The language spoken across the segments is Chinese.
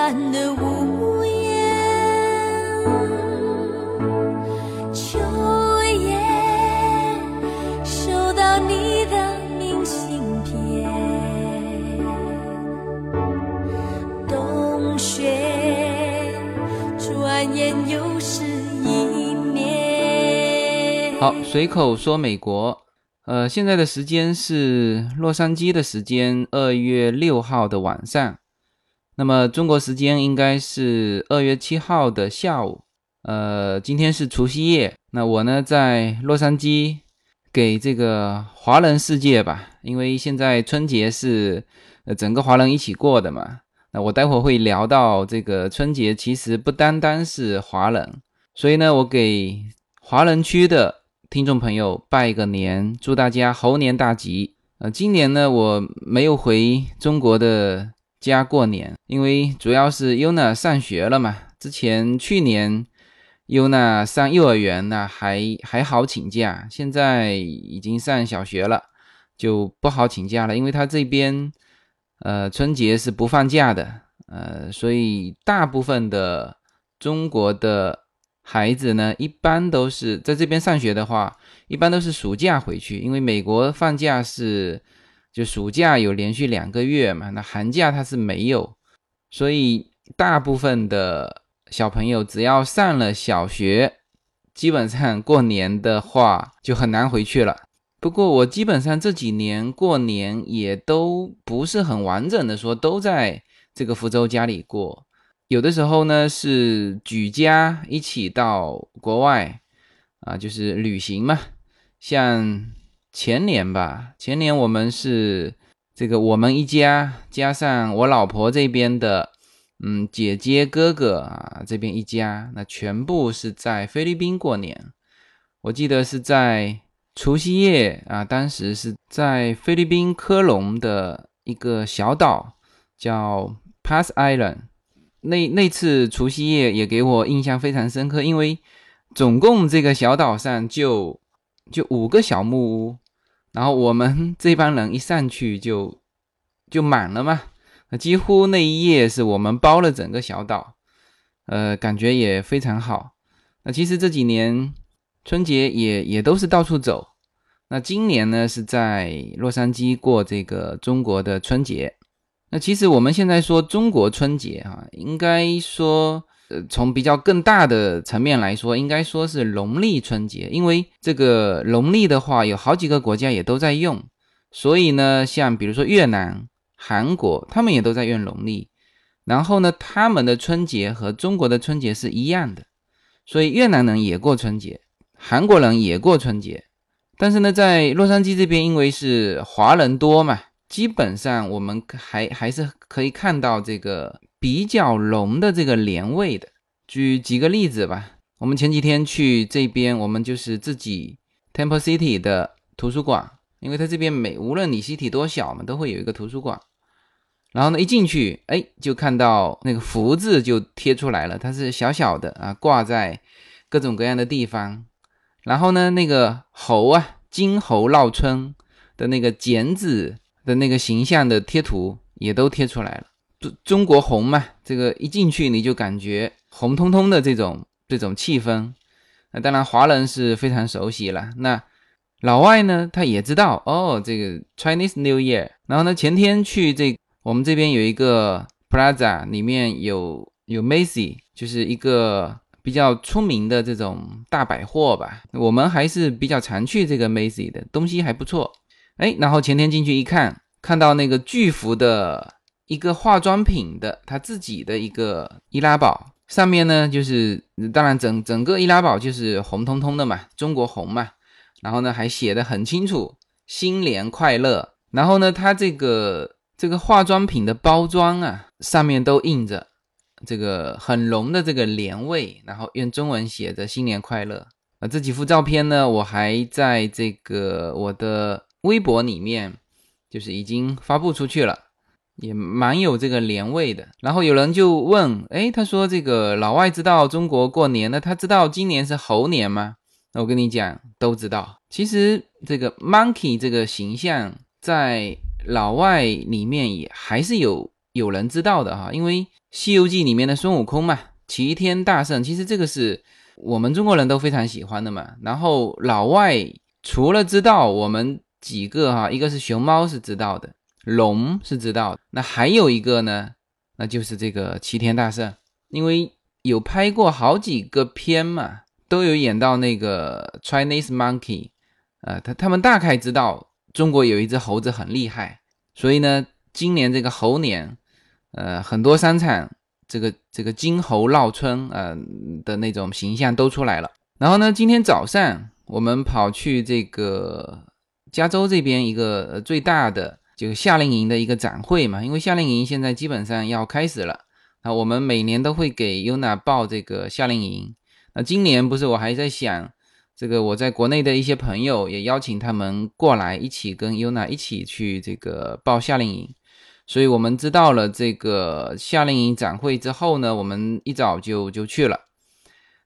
孤单的屋檐，秋叶收到你的明信片，冬雪转眼又是一年。好，随口说美国。呃，现在的时间是洛杉矶的时间，二月六号的晚上。那么中国时间应该是二月七号的下午。呃，今天是除夕夜。那我呢，在洛杉矶给这个华人世界吧，因为现在春节是呃整个华人一起过的嘛。那我待会会聊到这个春节，其实不单单是华人，所以呢，我给华人区的听众朋友拜个年，祝大家猴年大吉。呃，今年呢，我没有回中国的家过年，因为主要是 Yuna 上学了嘛。之前去年 Yuna 上幼儿园呢，还还好请假，现在已经上小学了，就不好请假了，因为他这边呃春节是不放假的，呃，所以大部分的中国的孩子呢，一般都是在这边上学的话，一般都是暑假回去，因为美国放假是就暑假有连续两个月嘛，那寒假它是没有，所以大部分的小朋友只要上了小学，基本上过年的话就很难回去了。不过我基本上这几年过年也都不是很完整的说都在这个福州家里过，有的时候呢是举家一起到国外啊，就是旅行嘛。像前年吧，前年我们是这个我们一家加上我老婆这边的，嗯，姐姐哥哥啊这边一家，那全部是在菲律宾过年。我记得是在除夕夜啊，当时是在菲律宾科隆的一个小岛叫 Pass Island。那那次除夕夜也给我印象非常深刻，因为总共这个小岛上就就五个小木屋，然后我们这帮人一上去就就满了嘛，那几乎那一夜是我们包了整个小岛，呃，感觉也非常好。那其实这几年春节也也都是到处走，那今年呢是在洛杉矶过这个中国的春节。那其实我们现在说中国春节啊，应该说，呃，从比较更大的层面来说，应该说是农历春节，因为这个农历的话，有好几个国家也都在用，所以呢，像比如说越南、韩国，他们也都在用农历，然后呢，他们的春节和中国的春节是一样的，所以越南人也过春节，韩国人也过春节，但是呢，在洛杉矶这边，因为是华人多嘛。基本上我们还还是可以看到这个比较浓的这个年味的。举几个例子吧，我们前几天去这边，我们就是自己 Temple City 的图书馆，因为它这边每无论你 city 多小嘛，都会有一个图书馆。然后呢，一进去，哎，就看到那个福字就贴出来了，它是小小的啊，挂在各种各样的地方。然后呢，那个猴啊，金猴闹春的那个剪纸。的那个形象的贴图也都贴出来了，中中国红嘛，这个一进去你就感觉红彤彤的这种这种气氛。那当然华人是非常熟悉了，那老外呢他也知道哦，这个 Chinese New Year。然后呢前天去这我们这边有一个 Plaza，里面有有 Macy，就是一个比较出名的这种大百货吧。我们还是比较常去这个 Macy 的东西还不错。哎，然后前天进去一看，看到那个巨幅的一个化妆品的他自己的一个易拉宝，上面呢就是当然整整个易拉宝就是红彤彤的嘛，中国红嘛，然后呢还写的很清楚，新年快乐。然后呢，它这个这个化妆品的包装啊，上面都印着这个很浓的这个年味，然后用中文写着新年快乐。啊，这几幅照片呢，我还在这个我的。微博里面就是已经发布出去了，也蛮有这个年味的。然后有人就问，哎，他说这个老外知道中国过年，那他知道今年是猴年吗？我跟你讲，都知道。其实这个 monkey 这个形象在老外里面也还是有有人知道的哈，因为《西游记》里面的孙悟空嘛，齐天大圣，其实这个是我们中国人都非常喜欢的嘛。然后老外除了知道我们几个哈，一个是熊猫是知道的，龙是知道，那还有一个呢，那就是这个齐天大圣，因为有拍过好几个片嘛。都有演到那个 Chinese monkey，呃，他他们大概知道中国有一只猴子很厉害，所以呢，今年这个猴年，呃，很多商场这个这个金猴闹春，呃的那种形象都出来了。然后呢，今天早上我们跑去这个加州这边一个最大的就夏令营的一个展会嘛，因为夏令营现在基本上要开始了，啊，我们每年都会给 Yuna 报这个夏令营。那今年不是我还在想，这个我在国内的一些朋友也邀请他们过来一起跟 Yuna 一起去这个报夏令营，所以我们知道了这个夏令营展会之后呢，我们一早就就去了。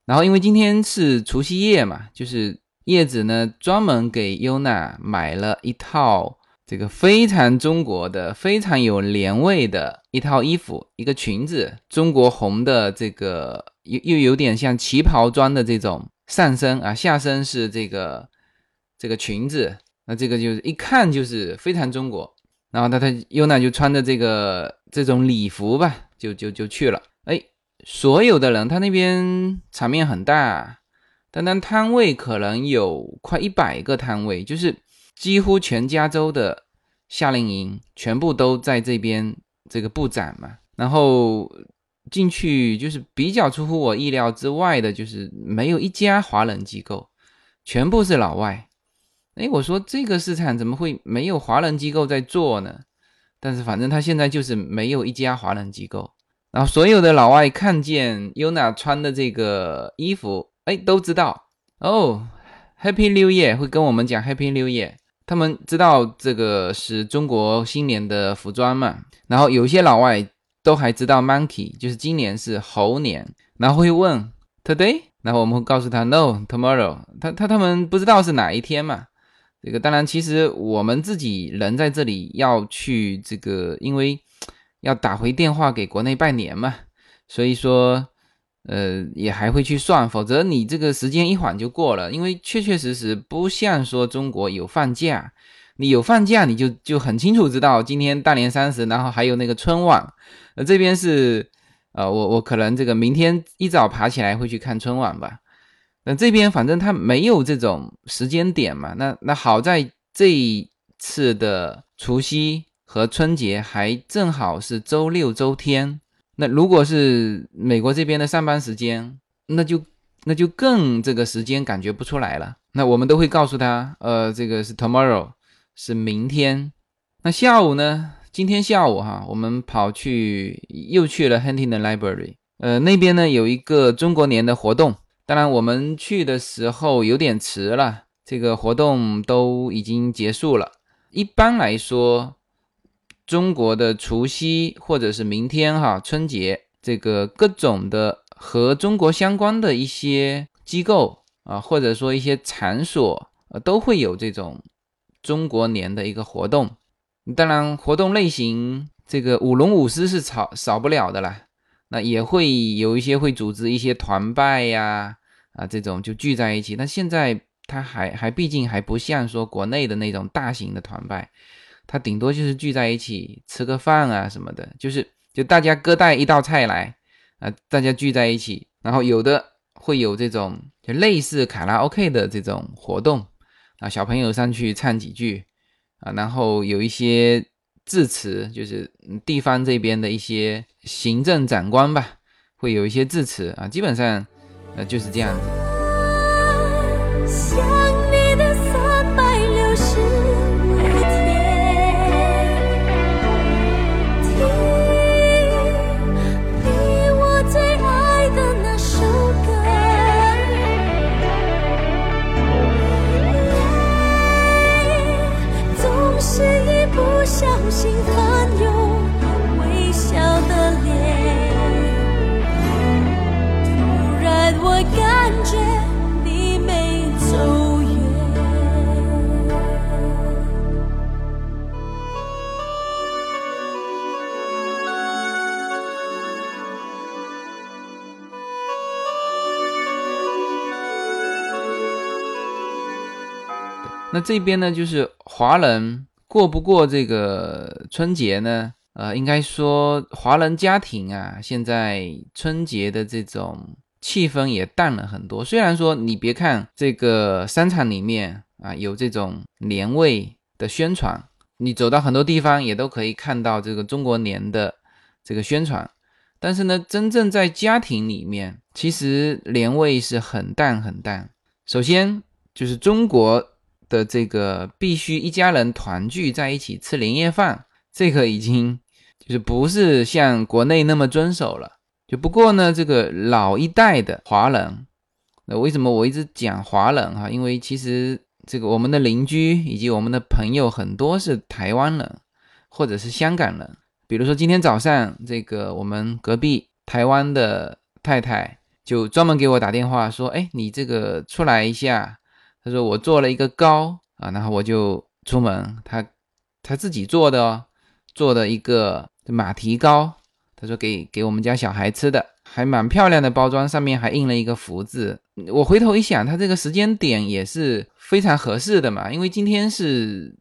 然后因为今天是除夕夜嘛，就是叶子呢专门给 Yuna 买了一套这个非常中国的、非常有年味的一套衣服，一个裙子，中国红的这个。又又有点像旗袍装的这种上身啊，下身是这个这个裙子，那这个就是一看就是非常中国。然后他他优娜就穿着这个这种礼服吧，就就就去了。哎，所有的人他那边场面很大，单单摊位可能有快一百个摊位，就是几乎全加州的夏令营全部都在这边这个布展嘛，然后。进去就是比较出乎我意料之外的，就是没有一家华人机构，全部是老外。哎，我说这个市场怎么会没有华人机构在做呢？但是反正他现在就是没有一家华人机构。然后所有的老外看见 Yuna 穿的这个衣服，哎，都知道哦，Happy New Year 会跟我们讲 Happy New Year，他们知道这个是中国新年的服装嘛。然后有些老外。都还知道 monkey 就是今年是猴年，然后会问 today，然后我们会告诉他 no tomorrow，他他他们不知道是哪一天嘛。这个当然，其实我们自己人在这里要去这个，因为要打回电话给国内拜年嘛，所以说呃也还会去算，否则你这个时间一晃就过了，因为确确实实不像说中国有放假。你有放假，你就就很清楚知道今天大年三十，然后还有那个春晚。呃，这边是，呃，我我可能这个明天一早爬起来会去看春晚吧。那这边反正它没有这种时间点嘛。那那好在这一次的除夕和春节还正好是周六周天。那如果是美国这边的上班时间，那就那就更这个时间感觉不出来了。那我们都会告诉他，呃，这个是 tomorrow。是明天，那下午呢？今天下午哈，我们跑去又去了 Huntington Library，呃，那边呢有一个中国年的活动。当然，我们去的时候有点迟了，这个活动都已经结束了。一般来说，中国的除夕或者是明天哈春节，这个各种的和中国相关的一些机构啊，或者说一些场所，呃，都会有这种。中国年的一个活动，当然活动类型这个舞龙舞狮是少少不了的啦。那也会有一些会组织一些团拜呀，啊这种就聚在一起。那现在它还还毕竟还不像说国内的那种大型的团拜，它顶多就是聚在一起吃个饭啊什么的，就是就大家各带一道菜来啊，大家聚在一起，然后有的会有这种就类似卡拉 OK 的这种活动。啊，小朋友上去唱几句啊，然后有一些致辞，就是地方这边的一些行政长官吧，会有一些致辞啊，基本上呃就是这样子。感觉你没那这边呢，就是华人过不过这个春节呢？呃，应该说华人家庭啊，现在春节的这种气氛也淡了很多。虽然说你别看这个商场里面啊有这种年味的宣传，你走到很多地方也都可以看到这个中国年的这个宣传，但是呢，真正在家庭里面，其实年味是很淡很淡。首先就是中国。的这个必须一家人团聚在一起吃年夜饭，这个已经就是不是像国内那么遵守了。就不过呢，这个老一代的华人，那为什么我一直讲华人哈？因为其实这个我们的邻居以及我们的朋友很多是台湾人或者是香港人。比如说今天早上，这个我们隔壁台湾的太太就专门给我打电话说：“哎，你这个出来一下。”他说我做了一个糕啊，然后我就出门，他他自己做的哦，做的一个马蹄糕。他说给给我们家小孩吃的，还蛮漂亮的包装，上面还印了一个福字。我回头一想，他这个时间点也是非常合适的嘛，因为今天是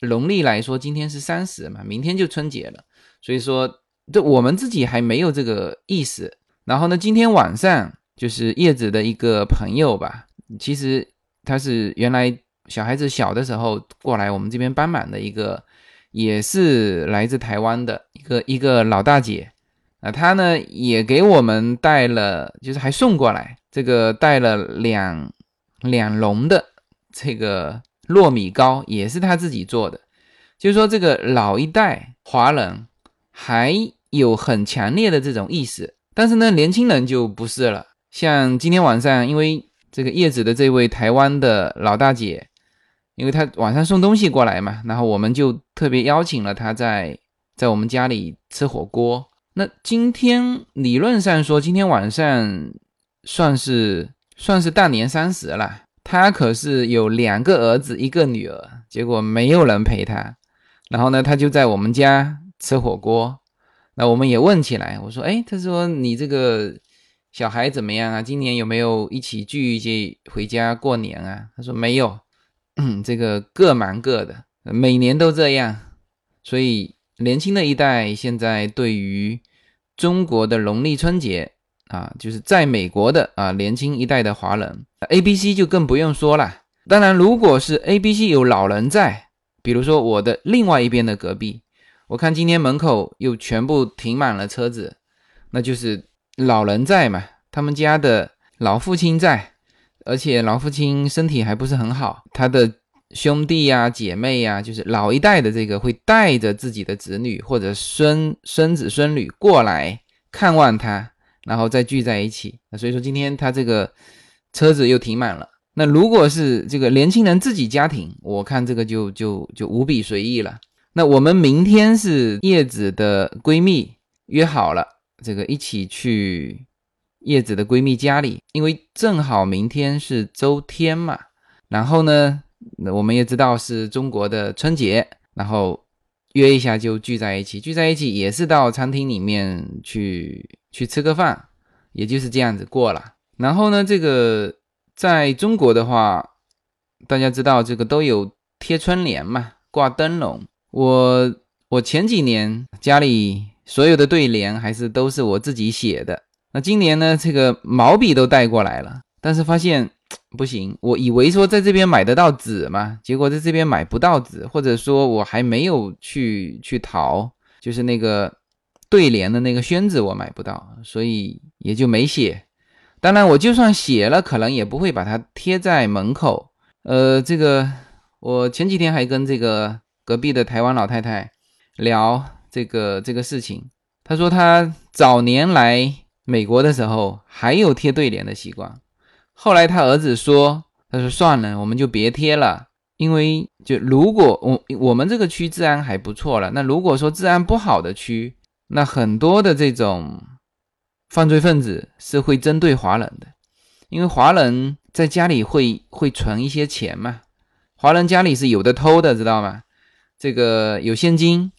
农历来说，今天是三十嘛，明天就春节了，所以说这我们自己还没有这个意思。然后呢，今天晚上就是叶子的一个朋友吧，其实。他是原来小孩子小的时候过来我们这边帮忙的一个，也是来自台湾的一个一个老大姐啊，她呢也给我们带了，就是还送过来这个带了两两笼的这个糯米糕，也是她自己做的。就是说这个老一代华人还有很强烈的这种意识，但是呢年轻人就不是了。像今天晚上因为。这个叶子的这位台湾的老大姐，因为她晚上送东西过来嘛，然后我们就特别邀请了她在在我们家里吃火锅。那今天理论上说，今天晚上算是算是大年三十了。她可是有两个儿子一个女儿，结果没有人陪她，然后呢，她就在我们家吃火锅。那我们也问起来，我说：“哎，她说你这个。”小孩怎么样啊？今年有没有一起聚一聚回家过年啊？他说没有，这个各忙各的，每年都这样。所以年轻的一代现在对于中国的农历春节啊，就是在美国的啊年轻一代的华人，A、B、C 就更不用说了。当然，如果是 A、B、C 有老人在，比如说我的另外一边的隔壁，我看今天门口又全部停满了车子，那就是。老人在嘛？他们家的老父亲在，而且老父亲身体还不是很好。他的兄弟呀、姐妹呀，就是老一代的这个，会带着自己的子女或者孙孙子孙女过来看望他，然后再聚在一起。那所以说，今天他这个车子又停满了。那如果是这个年轻人自己家庭，我看这个就就就无比随意了。那我们明天是叶子的闺蜜约好了。这个一起去叶子的闺蜜家里，因为正好明天是周天嘛。然后呢，我们也知道是中国的春节，然后约一下就聚在一起，聚在一起也是到餐厅里面去去吃个饭，也就是这样子过了。然后呢，这个在中国的话，大家知道这个都有贴春联嘛，挂灯笼。我我前几年家里。所有的对联还是都是我自己写的。那今年呢，这个毛笔都带过来了，但是发现 不行。我以为说在这边买得到纸嘛，结果在这边买不到纸，或者说我还没有去去淘，就是那个对联的那个宣纸我买不到，所以也就没写。当然，我就算写了，可能也不会把它贴在门口。呃，这个我前几天还跟这个隔壁的台湾老太太聊。这个这个事情，他说他早年来美国的时候还有贴对联的习惯，后来他儿子说，他说算了，我们就别贴了，因为就如果我我们这个区治安还不错了，那如果说治安不好的区，那很多的这种犯罪分子是会针对华人的，因为华人在家里会会存一些钱嘛，华人家里是有的偷的，知道吗？这个有现金。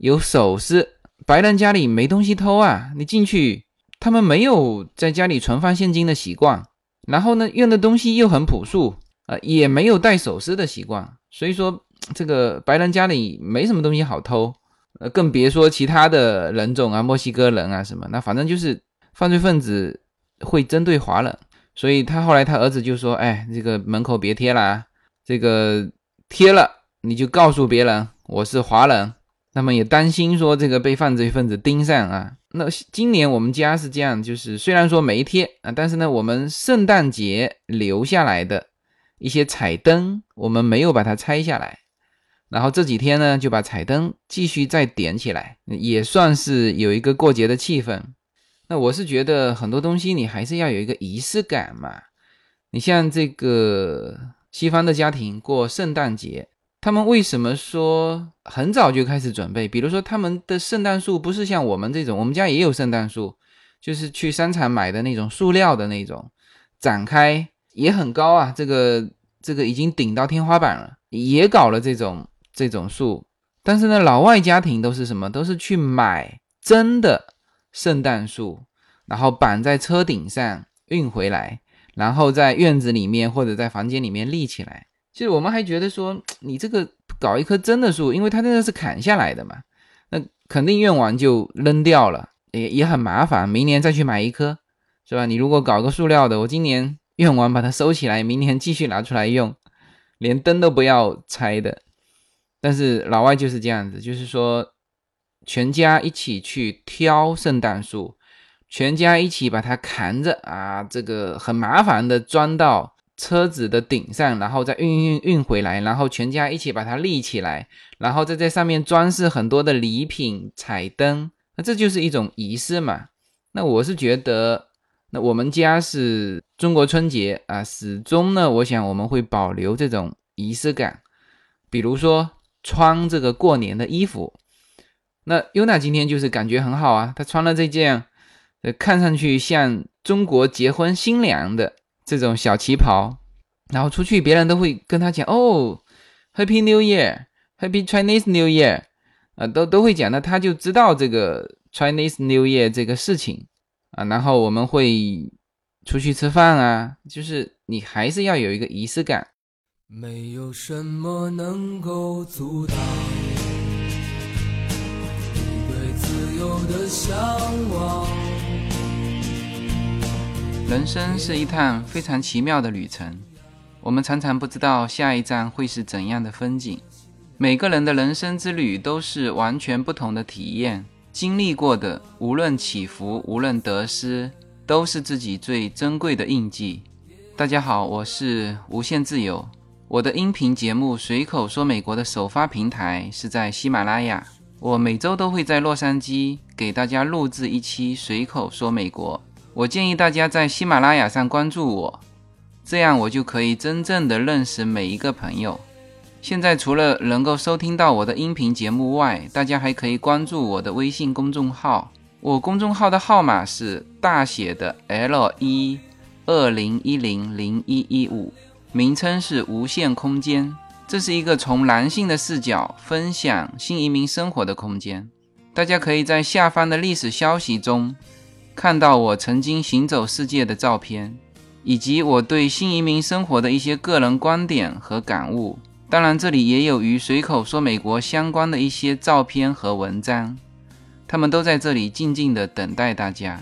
有首饰，白人家里没东西偷啊！你进去，他们没有在家里存放现金的习惯。然后呢，用的东西又很朴素呃，也没有戴首饰的习惯，所以说这个白人家里没什么东西好偷，呃，更别说其他的人种啊，墨西哥人啊什么，那反正就是犯罪分子会针对华人，所以他后来他儿子就说，哎，这个门口别贴了啊，这个贴了你就告诉别人我是华人，那么也担心说这个被犯罪分子盯上啊。那今年我们家是这样，就是虽然说没贴啊，但是呢，我们圣诞节留下来的。一些彩灯，我们没有把它拆下来，然后这几天呢，就把彩灯继续再点起来，也算是有一个过节的气氛。那我是觉得很多东西你还是要有一个仪式感嘛。你像这个西方的家庭过圣诞节，他们为什么说很早就开始准备？比如说他们的圣诞树不是像我们这种，我们家也有圣诞树，就是去商场买的那种塑料的那种，展开。也很高啊，这个这个已经顶到天花板了，也搞了这种这种树，但是呢，老外家庭都是什么？都是去买真的圣诞树，然后绑在车顶上运回来，然后在院子里面或者在房间里面立起来。其实我们还觉得说，你这个搞一棵真的树，因为它真的是砍下来的嘛，那肯定用完就扔掉了，也也很麻烦，明年再去买一棵，是吧？你如果搞个塑料的，我今年。用完把它收起来，明年继续拿出来用，连灯都不要拆的。但是老外就是这样子，就是说全家一起去挑圣诞树，全家一起把它扛着啊，这个很麻烦的装到车子的顶上，然后再运运运回来，然后全家一起把它立起来，然后再在上面装饰很多的礼品、彩灯，那这就是一种仪式嘛。那我是觉得。那我们家是中国春节啊，始终呢，我想我们会保留这种仪式感，比如说穿这个过年的衣服。那优娜今天就是感觉很好啊，她穿了这件，呃，看上去像中国结婚新娘的这种小旗袍，然后出去，别人都会跟他讲哦，Happy New Year，Happy Chinese New Year，啊，都都会讲，那他就知道这个 Chinese New Year 这个事情。啊，然后我们会出去吃饭啊，就是你还是要有一个仪式感。没有什么能够阻挡你对自由的向往。人生是一趟非常奇妙的旅程，我们常常不知道下一站会是怎样的风景。每个人的人生之旅都是完全不同的体验。经历过的，无论起伏，无论得失，都是自己最珍贵的印记。大家好，我是无限自由。我的音频节目《随口说美国》的首发平台是在喜马拉雅。我每周都会在洛杉矶给大家录制一期《随口说美国》。我建议大家在喜马拉雅上关注我，这样我就可以真正的认识每一个朋友。现在除了能够收听到我的音频节目外，大家还可以关注我的微信公众号。我公众号的号码是大写的 L 一二零一零零一一五，名称是无限空间。这是一个从男性的视角分享新移民生活的空间。大家可以在下方的历史消息中看到我曾经行走世界的照片，以及我对新移民生活的一些个人观点和感悟。当然，这里也有与随口说美国相关的一些照片和文章，他们都在这里静静的等待大家。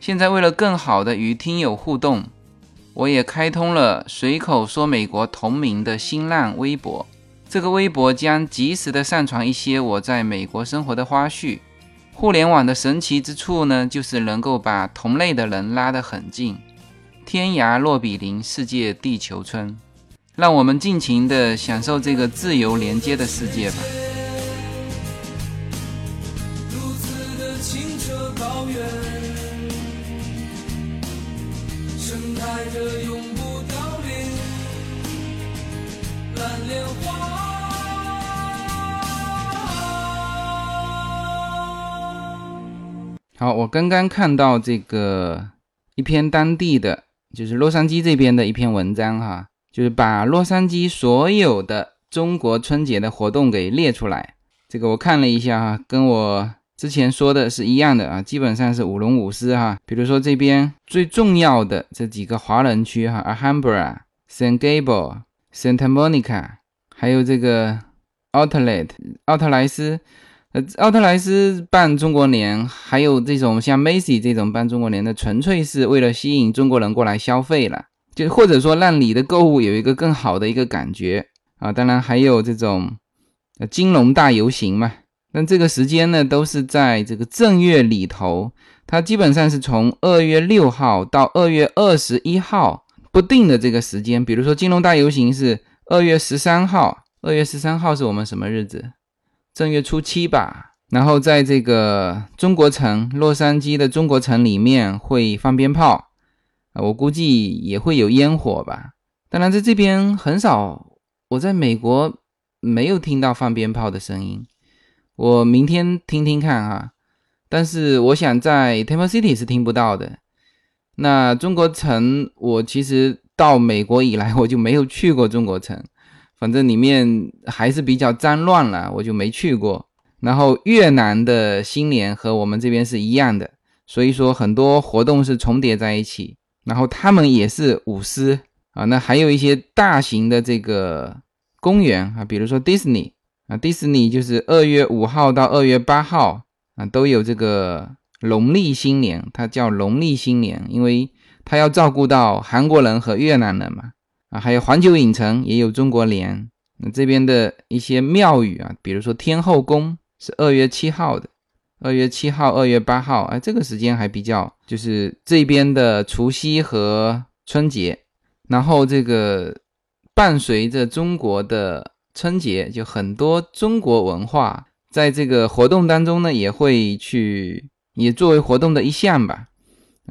现在，为了更好的与听友互动，我也开通了随口说美国同名的新浪微博。这个微博将及时的上传一些我在美国生活的花絮。互联网的神奇之处呢，就是能够把同类的人拉得很近，天涯若比邻，世界地球村。让我们尽情的享受这个自由连接的世界吧。盛开着永不凋零，蓝莲花好，我刚刚看到这个一篇当地的，就是洛杉矶这边的一篇文章哈。就是把洛杉矶所有的中国春节的活动给列出来，这个我看了一下哈，跟我之前说的是一样的啊，基本上是舞龙舞狮哈。比如说这边最重要的这几个华人区哈，Alhambra、San Gabriel、Santa Monica，还有这个 Outlet 奥特莱斯。呃，奥特莱斯办中国年，还有这种像 Macy 这种办中国年的，纯粹是为了吸引中国人过来消费了，就或者说让你的购物有一个更好的一个感觉啊。当然还有这种呃金融大游行嘛，但这个时间呢都是在这个正月里头，它基本上是从二月六号到二月二十一号不定的这个时间。比如说金融大游行是二月十三号，二月十三号是我们什么日子？正月初七吧，然后在这个中国城，洛杉矶的中国城里面会放鞭炮，啊，我估计也会有烟火吧。当然，在这边很少，我在美国没有听到放鞭炮的声音，我明天听听看哈。但是我想在 Temple City 是听不到的。那中国城，我其实到美国以来我就没有去过中国城。反正里面还是比较脏乱了，我就没去过。然后越南的新年和我们这边是一样的，所以说很多活动是重叠在一起。然后他们也是舞狮啊，那还有一些大型的这个公园啊，比如说迪士尼啊，迪士尼就是二月五号到二月八号啊都有这个农历新年，它叫农历新年，因为它要照顾到韩国人和越南人嘛。啊，还有环球影城也有中国联，那这边的一些庙宇啊，比如说天后宫是二月七号的，二月七号、二月八号，哎，这个时间还比较，就是这边的除夕和春节，然后这个伴随着中国的春节，就很多中国文化在这个活动当中呢，也会去，也作为活动的一项吧，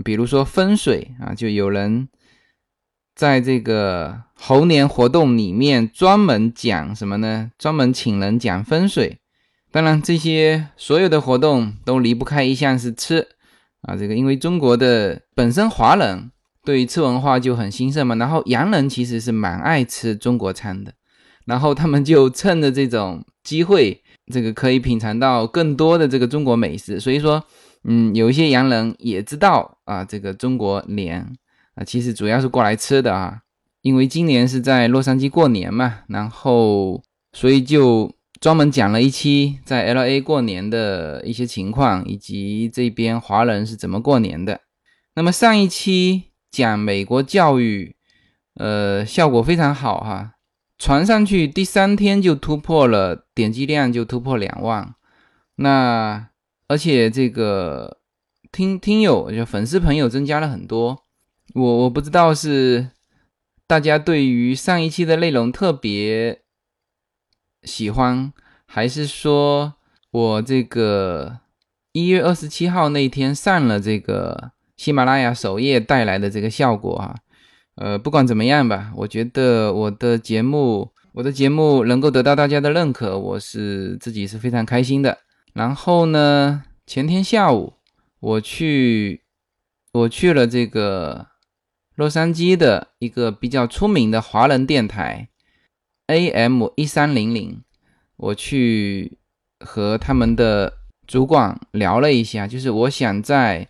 比如说风水啊，就有人。在这个猴年活动里面，专门讲什么呢？专门请人讲风水。当然，这些所有的活动都离不开一项是吃啊。这个因为中国的本身华人对于吃文化就很兴盛嘛，然后洋人其实是蛮爱吃中国餐的，然后他们就趁着这种机会，这个可以品尝到更多的这个中国美食。所以说，嗯，有一些洋人也知道啊，这个中国年。啊，其实主要是过来吃的啊，因为今年是在洛杉矶过年嘛，然后所以就专门讲了一期在 L A 过年的一些情况，以及这边华人是怎么过年的。那么上一期讲美国教育，呃，效果非常好哈，传上去第三天就突破了点击量，就突破两万。那而且这个听听友就粉丝朋友增加了很多。我我不知道是大家对于上一期的内容特别喜欢，还是说我这个一月二十七号那天上了这个喜马拉雅首页带来的这个效果啊？呃，不管怎么样吧，我觉得我的节目，我的节目能够得到大家的认可，我是自己是非常开心的。然后呢，前天下午我去我去了这个。洛杉矶的一个比较出名的华人电台，AM 一三零零，我去和他们的主管聊了一下，就是我想在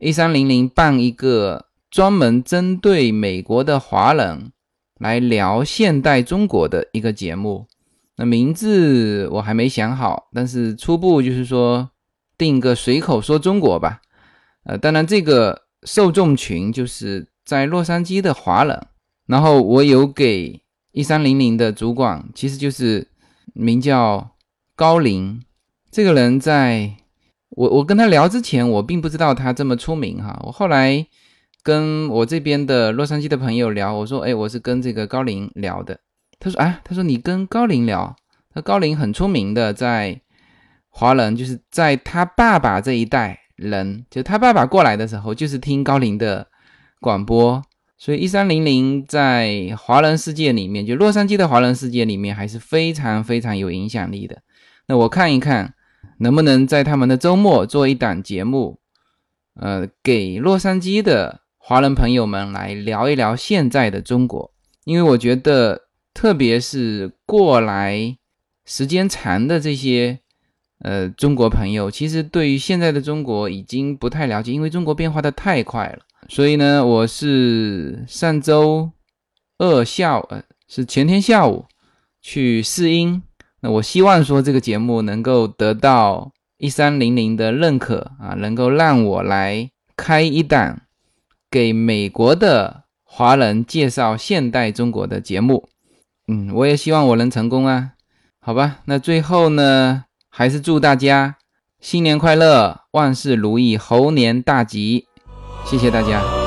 一三零零办一个专门针对美国的华人来聊现代中国的一个节目。那名字我还没想好，但是初步就是说定个随口说中国吧。呃，当然这个受众群就是。在洛杉矶的华人，然后我有给一三零零的主管，其实就是名叫高林这个人，在我我跟他聊之前，我并不知道他这么出名哈。我后来跟我这边的洛杉矶的朋友聊，我说：“哎，我是跟这个高林聊的。”他说：“啊，他说你跟高林聊，他高林很出名的，在华人，就是在他爸爸这一代人，就他爸爸过来的时候，就是听高林的。”广播，所以一三零零在华人世界里面，就洛杉矶的华人世界里面，还是非常非常有影响力的。那我看一看，能不能在他们的周末做一档节目，呃，给洛杉矶的华人朋友们来聊一聊现在的中国。因为我觉得，特别是过来时间长的这些呃中国朋友，其实对于现在的中国已经不太了解，因为中国变化的太快了。所以呢，我是上周二下呃是前天下午去试音。那我希望说这个节目能够得到一三零零的认可啊，能够让我来开一档给美国的华人介绍现代中国的节目。嗯，我也希望我能成功啊。好吧，那最后呢，还是祝大家新年快乐，万事如意，猴年大吉。谢谢大家。